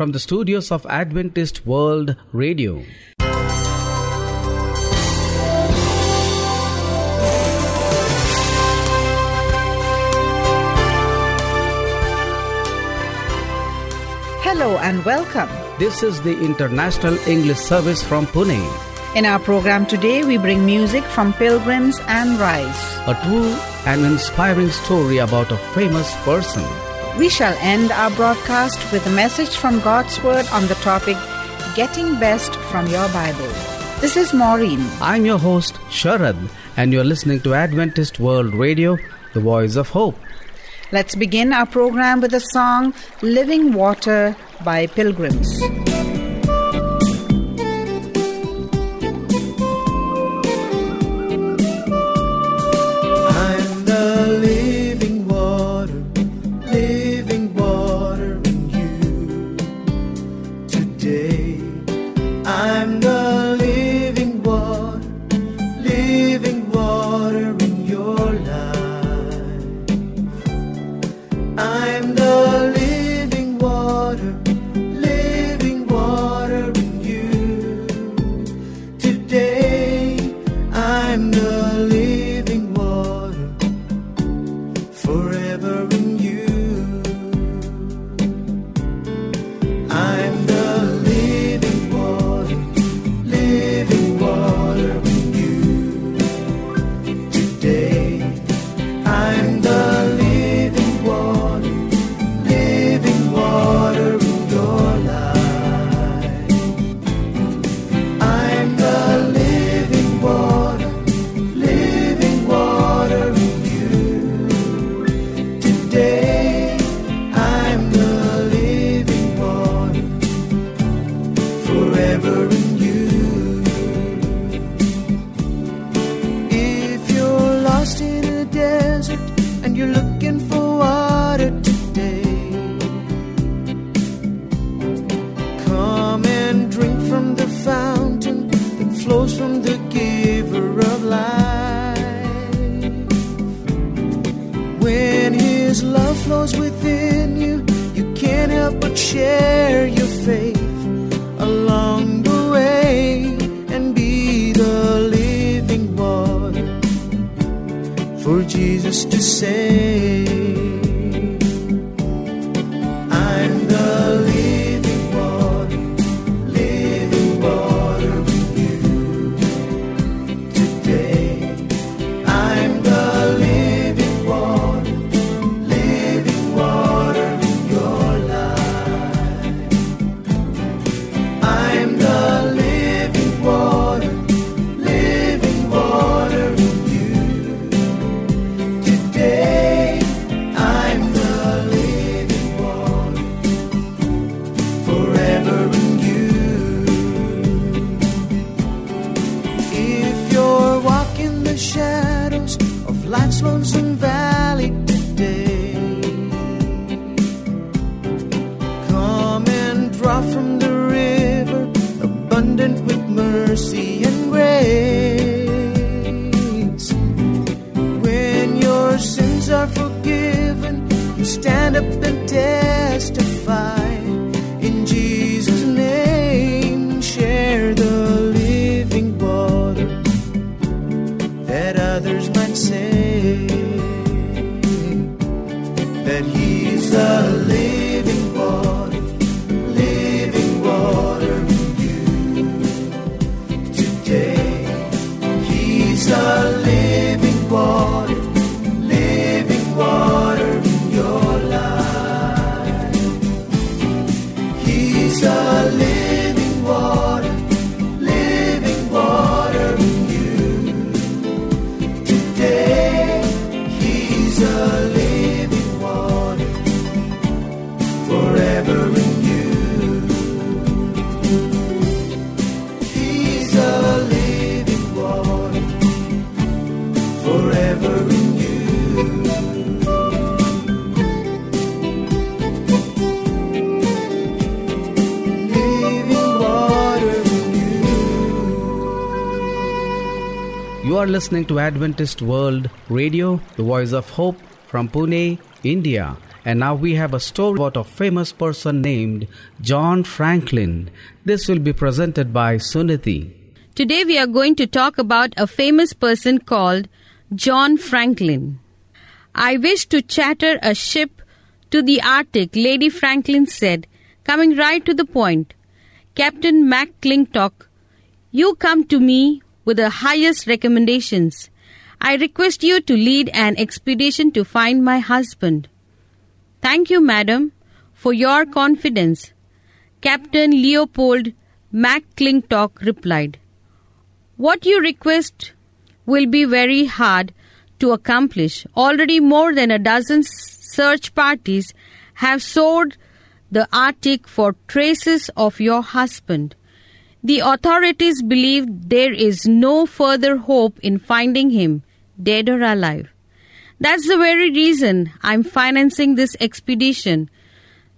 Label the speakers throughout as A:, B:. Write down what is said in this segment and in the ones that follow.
A: from the studios of Adventist World Radio.
B: Hello and welcome.
A: This is the International English Service from Pune.
B: In our program today, we bring music from Pilgrims and Rice.
A: A true and inspiring story about a famous person.
B: We shall end our broadcast with a message from God's Word on the topic Getting Best from Your Bible. This is Maureen.
A: I'm your host, Sharad, and you're listening to Adventist World Radio, the voice of hope.
B: Let's begin our program with the song Living Water by Pilgrims.
A: listening to Adventist World Radio, the voice of hope from Pune, India. And now we have a story about a famous person named John Franklin. This will be presented by Sunithi.
C: Today we are going to talk about a famous person called John Franklin. I wish to charter a ship to the Arctic, Lady Franklin said, coming right to the point. Captain McClintock, you come to me with the highest recommendations. I request you to lead an expedition to find my husband. Thank you, madam, for your confidence. Captain Leopold McClintock replied. What you request will be very hard to accomplish. Already more than a dozen search parties have soared the Arctic for traces of your husband. The authorities believe there is no further hope in finding him, dead or alive. That's the very reason I'm financing this expedition.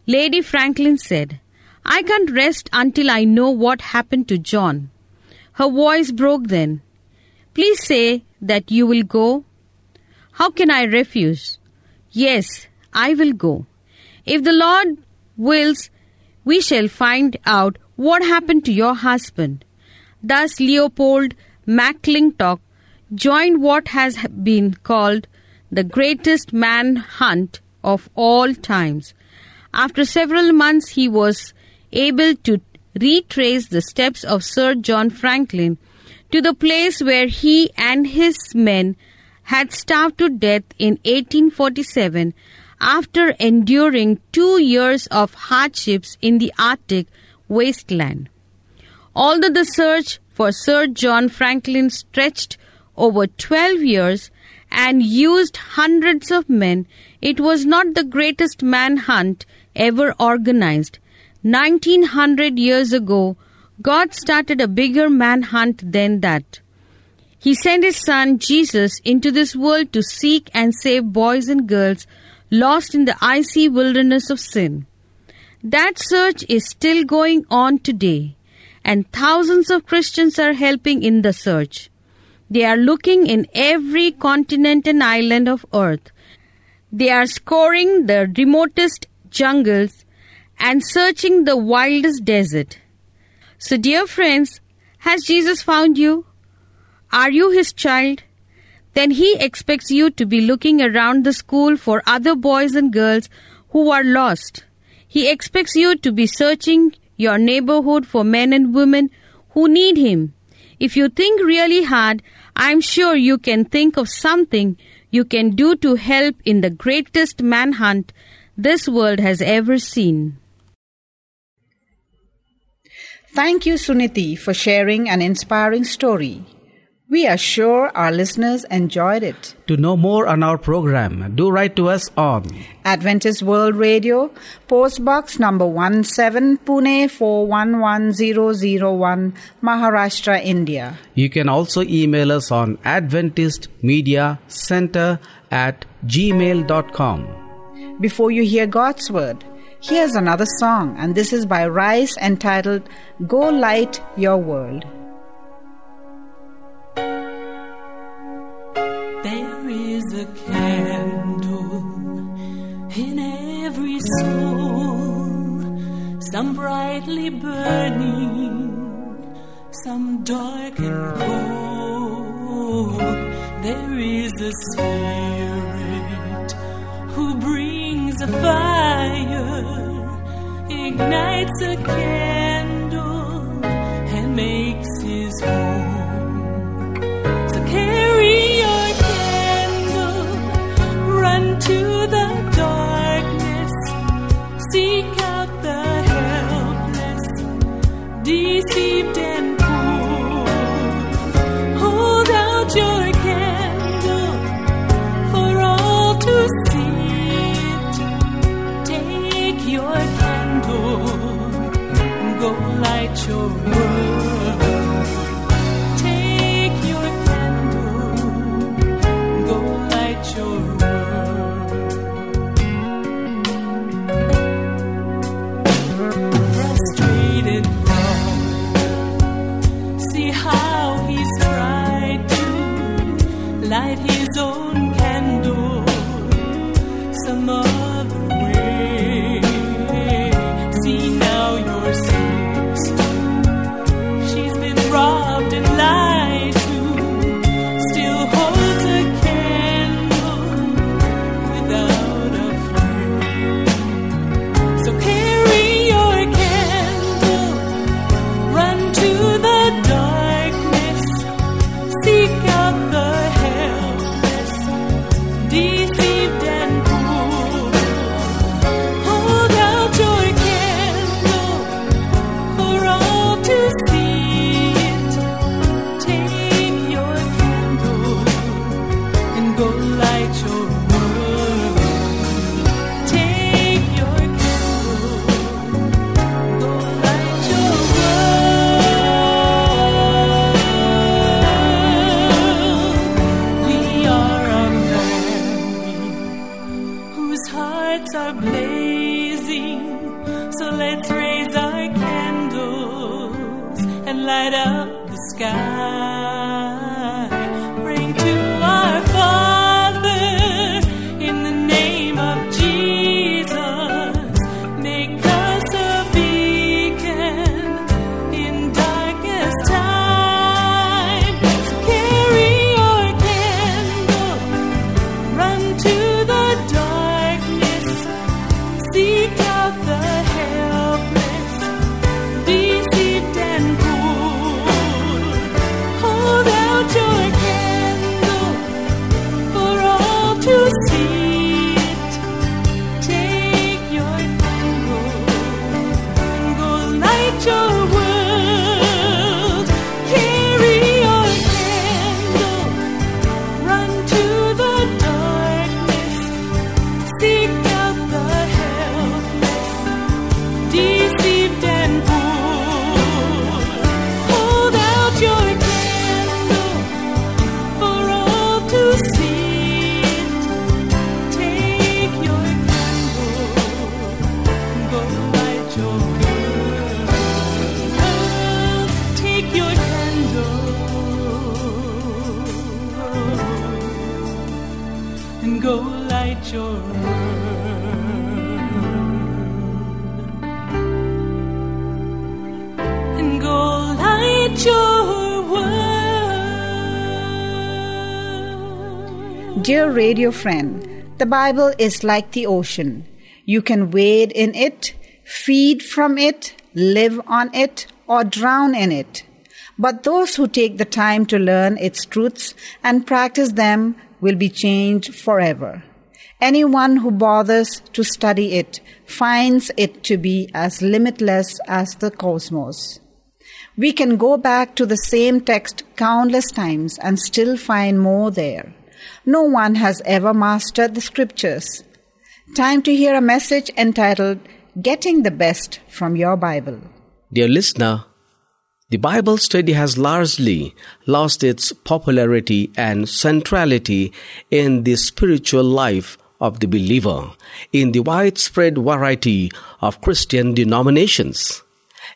C: Lady Franklin said, I can't rest until I know what happened to John. Her voice broke then. Please say that you will go. How can I refuse? Yes, I will go. If the Lord wills, we shall find out what happened to your husband. Thus, Leopold McClintock joined what has been called the greatest manhunt of all times. After several months, he was able to retrace the steps of Sir John Franklin to the place where he and his men had starved to death in 1847 after enduring two years of hardships in the Arctic wasteland. Although the search for Sir John Franklin stretched over 12 years and used hundreds of men, it was not the greatest manhunt ever organized. 1900 years ago, God started a bigger manhunt than that. He sent his son Jesus into this world to seek and save boys and girls lost in the icy wilderness of sin. That search is still going on today, and thousands of Christians are helping in the search. They are looking in every continent and island of earth. They are scouring the remotest jungles and searching the wildest desert. So, dear friends, has Jesus found you? Are you his child? Then he expects you to be looking around the school for other boys and girls who are lost. He expects you to be searching your neighborhood for men and women who need him. If you think really hard, I'm sure you can think of something you can do to help in the greatest manhunt this world has ever seen.
D: Thank you, Suniti, for sharing an inspiring story. We are sure our listeners enjoyed it.
A: To know more on our program, do write to us on
D: Adventist World Radio, Post Box number 17, Pune 411001, Maharashtra, India.
A: You can also email us on Adventist Media Center at gmail.com.
D: Before you hear God's Word, here's another song, and this is by Rice entitled Go Light Your World.
E: Some brightly burning, some dark and cold. There is a spirit who brings a fire, ignites a candle,
D: Dear radio friend, the Bible is like the ocean. You can wade in it, feed from it, live on it, or drown in it. But those who take the time to learn its truths and practice them will be changed forever. Anyone who bothers to study it finds it to be as limitless as the cosmos. We can go back to the same text countless times and still find more there. No one has ever mastered the scriptures. Time to hear a message entitled Getting the Best from Your Bible.
A: Dear listener, the Bible study has largely lost its popularity and centrality in the spiritual life of the believer in the widespread variety of Christian denominations.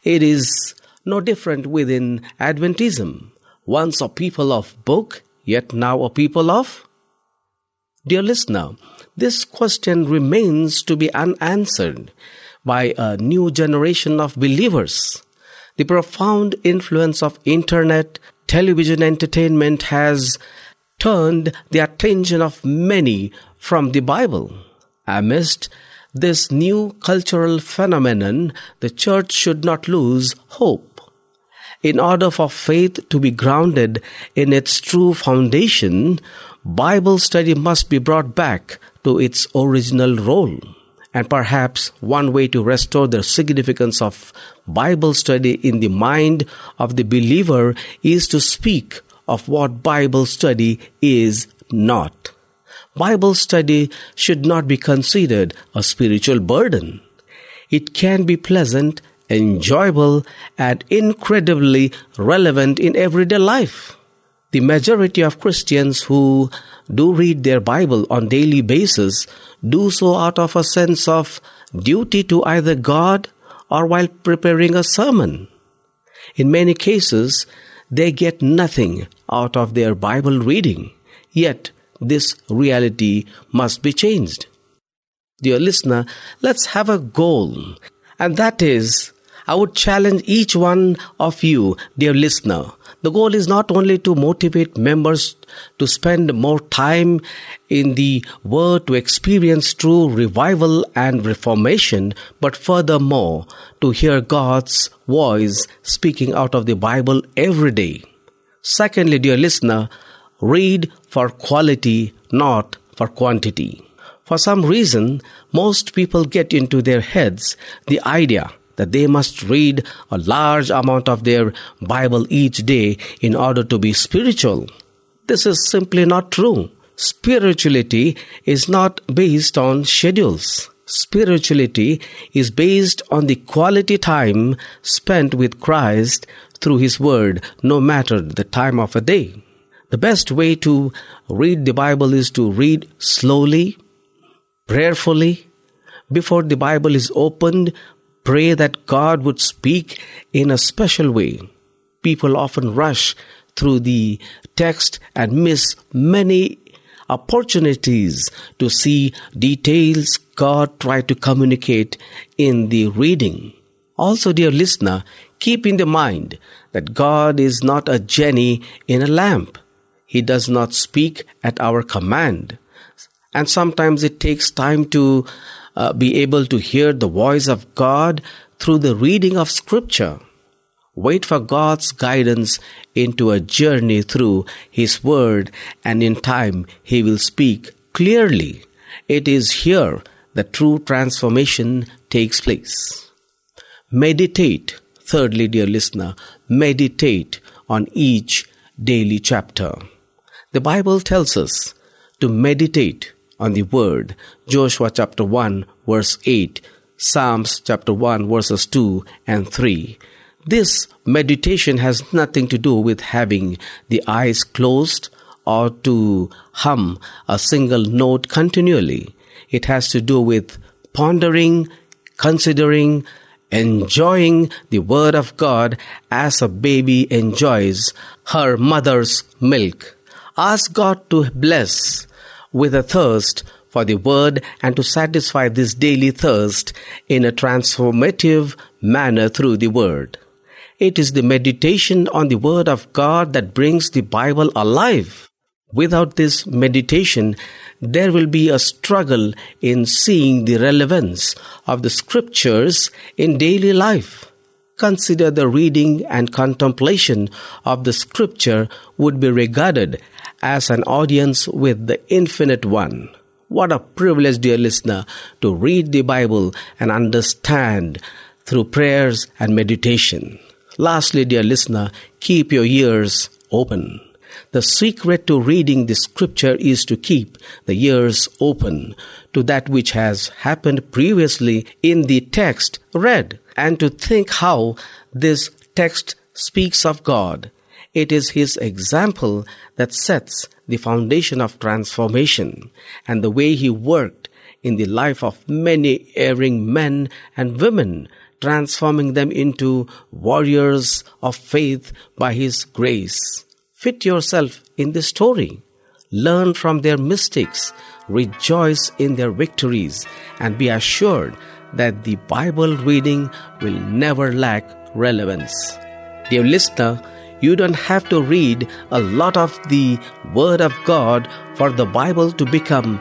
A: It is no different within Adventism, once a people of book, yet now a people of Dear listener, this question remains to be unanswered by a new generation of believers. The profound influence of internet, television entertainment has turned the attention of many from the Bible. Amidst this new cultural phenomenon, the church should not lose hope. In order for faith to be grounded in its true foundation, Bible study must be brought back to its original role. And perhaps one way to restore the significance of Bible study in the mind of the believer is to speak of what Bible study is not. Bible study should not be considered a spiritual burden. It can be pleasant, enjoyable, and incredibly relevant in everyday life. The majority of Christians who do read their Bible on daily basis do so out of a sense of duty to either God or while preparing a sermon. In many cases, they get nothing out of their Bible reading. Yet, this reality must be changed. Dear listener, let's have a goal. And that is, I would challenge each one of you, dear listener. The goal is not only to motivate members to spend more time in the Word to experience true revival and reformation, but furthermore to hear God's voice speaking out of the Bible every day. Secondly, dear listener, read for quality, not for quantity. For some reason, most people get into their heads the idea that they must read a large amount of their Bible each day in order to be spiritual. This is simply not true. Spirituality is not based on schedules. Spirituality is based on the quality time spent with Christ through His Word, no matter the time of a day. The best way to read the Bible is to read slowly, prayerfully. Before the Bible is opened, pray that God would speak in a special way. People often rush through the text and miss many opportunities to see details God tried to communicate in the reading. Also, dear listener, keep in the mind that God is not a genie in a lamp. He does not speak at our command. And sometimes it takes time to uh, be able to hear the voice of God through the reading of Scripture. Wait for God's guidance into a journey through His Word, and in time He will speak clearly. It is here that true transformation takes place. Meditate, thirdly, dear listener, meditate on each daily chapter. The Bible tells us to meditate on the Word. Joshua chapter 1, verse 8, Psalms chapter 1, verses 2 and 3. This meditation has nothing to do with having the eyes closed or to hum a single note continually. It has to do with pondering, considering, enjoying the Word of God as a baby enjoys her mother's milk. Ask God to bless with a thirst for the Word and to satisfy this daily thirst in a transformative manner through the Word. It is the meditation on the Word of God that brings the Bible alive. Without this meditation, there will be a struggle in seeing the relevance of the scriptures in daily life. Consider the reading and contemplation of the scripture would be regarded as an audience with the infinite one. What a privilege, dear listener, to read the Bible and understand through prayers and meditation. Lastly, dear listener, keep your ears open. The secret to reading the scripture is to keep the ears open to that which has happened previously in the text read and to think how this text speaks of God. It is His example that sets the foundation of transformation and the way He worked in the life of many erring men and women, transforming them into warriors of faith by His grace. Fit yourself in the story. Learn from their mistakes, rejoice in their victories, and be assured that the Bible reading will never lack relevance. Dear listener, you don't have to read a lot of the Word of God for the Bible to become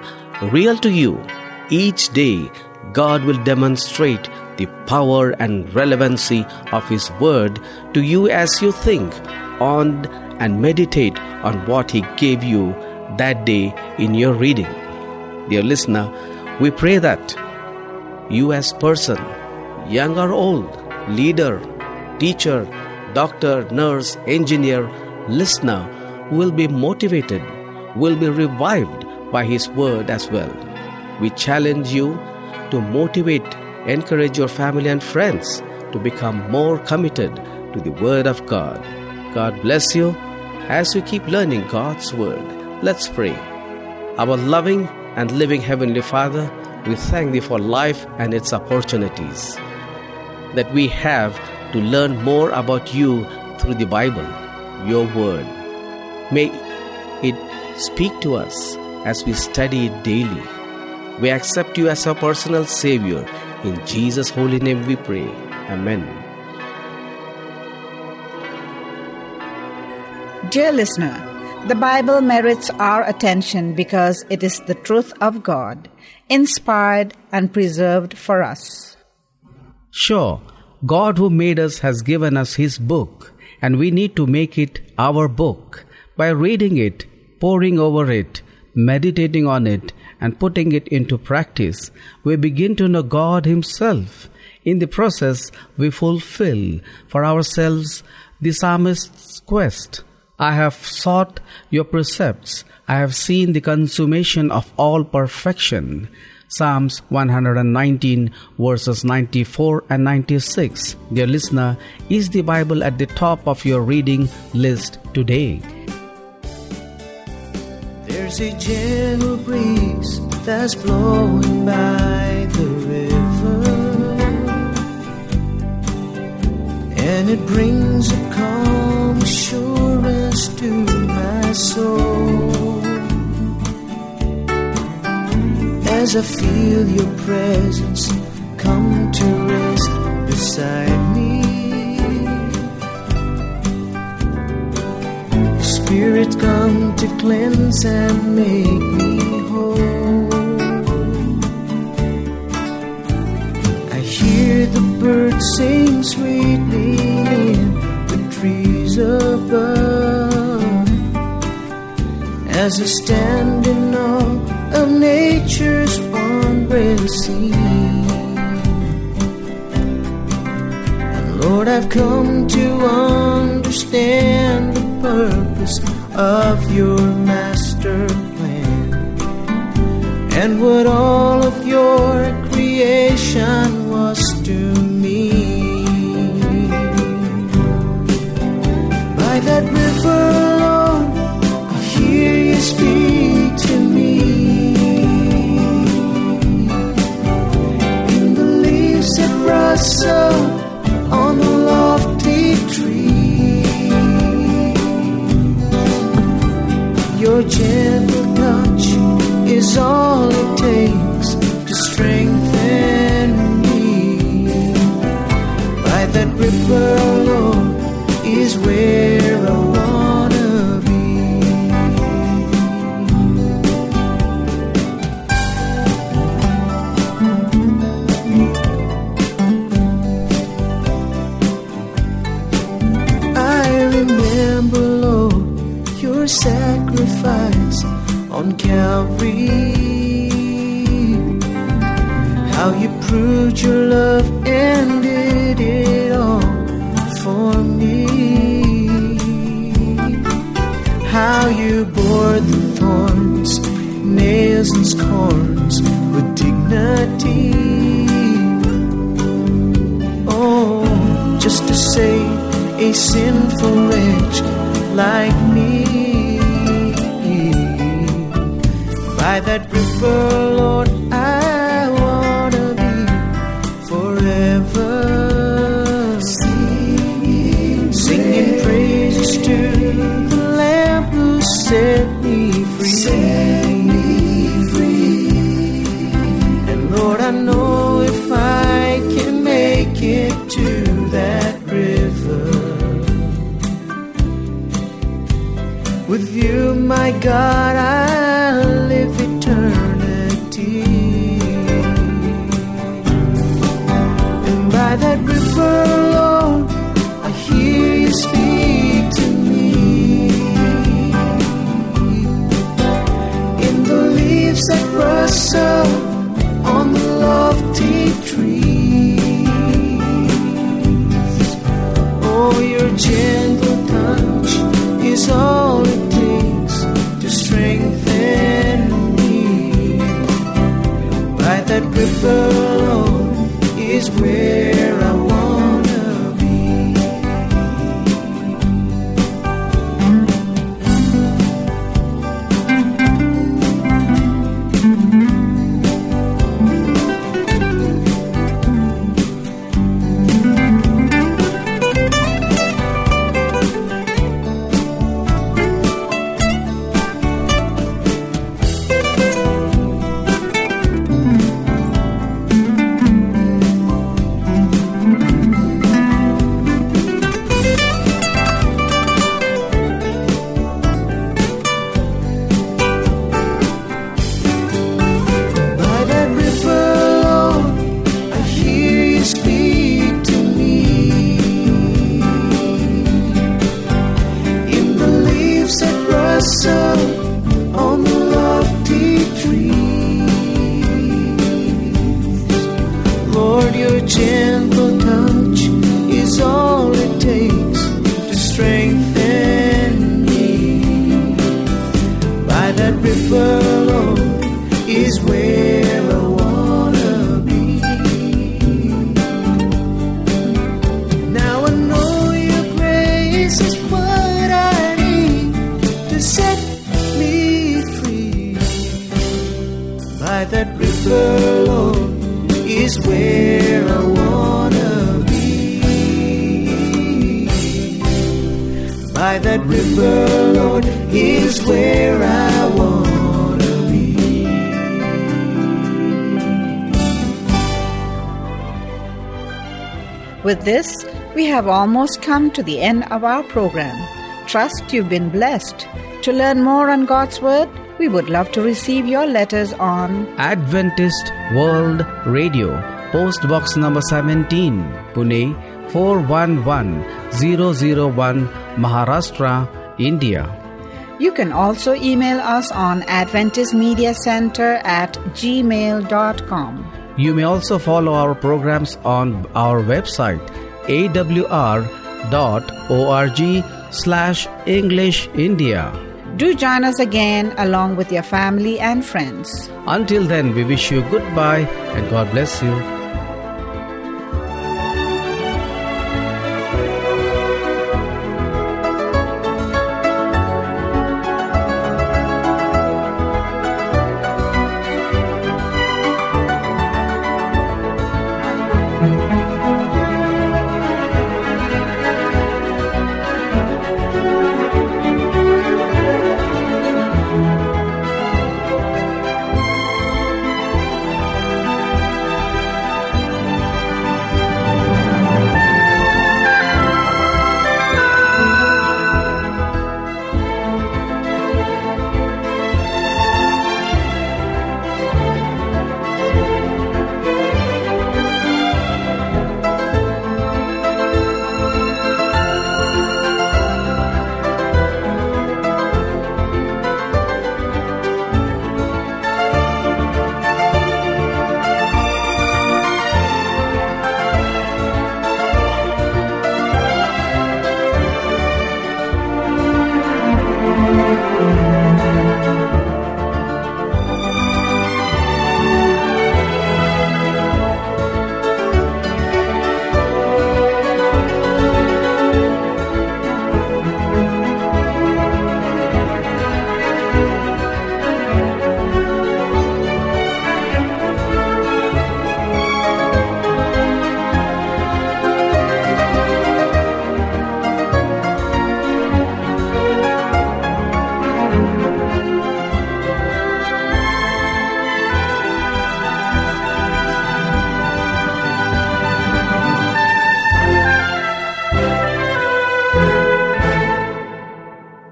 A: real to you. Each day, God will demonstrate the power and relevancy of His Word to you as you think on and meditate on what He gave you that day in your reading. Dear listener, we pray that you as person, young or old, leader, teacher, doctor, nurse, engineer, listener will be motivated, will be revived by His word as well. We challenge you to motivate, encourage your family and friends to become more committed to the Word of God. God bless you as you keep learning God's Word. Let's pray. Our loving and living Heavenly Father, we thank Thee for life and its opportunities that we have to learn more about You through the Bible, Your Word. May it speak to us as we study it daily. We accept You as our personal Savior. In Jesus' holy name we pray. Amen.
D: Dear listener, the Bible merits our attention because it is the truth of God, inspired and preserved for us.
A: Sure, God who made us has given us His book, and we need to make it our book by reading it, poring over it, meditating on it, and putting it into practice. We begin to know God Himself. In the process, we fulfill for ourselves the psalmist's quest. I have sought your precepts. I have seen the consummation of all perfection. Psalms 119, verses 94 and 96. Dear listener, is the Bible at the top of your reading list today?
B: There's a gentle breeze that's blowing by the river, and it brings a calm assurance to my soul. as I feel your presence come to rest beside me. Spirit, come to cleanse and make me whole. I hear the birds sing sweetly in the trees above as I stand Lord, I've come to understand the purpose of your master plan and what all of your creation was to me. By that river, Lord, I hear you speak to me. In the leaves that rustle lofty tree. Your gentle touch is all it takes to strengthen me. By that river, Lord. The.
D: With this, we have almost come to the end of our program. Trust you've been blessed. To learn more on God's Word, we would love to receive your letters on
A: Adventist World Radio, Post Box number 17, Pune 411001, Maharashtra, India.
D: You can also email us on AdventistMediaCenter at gmail.com.
A: You may also follow our programs on our website awr.org slash English India.
D: Do join us again along with your family and friends.
A: Until then, we wish you goodbye and God bless you.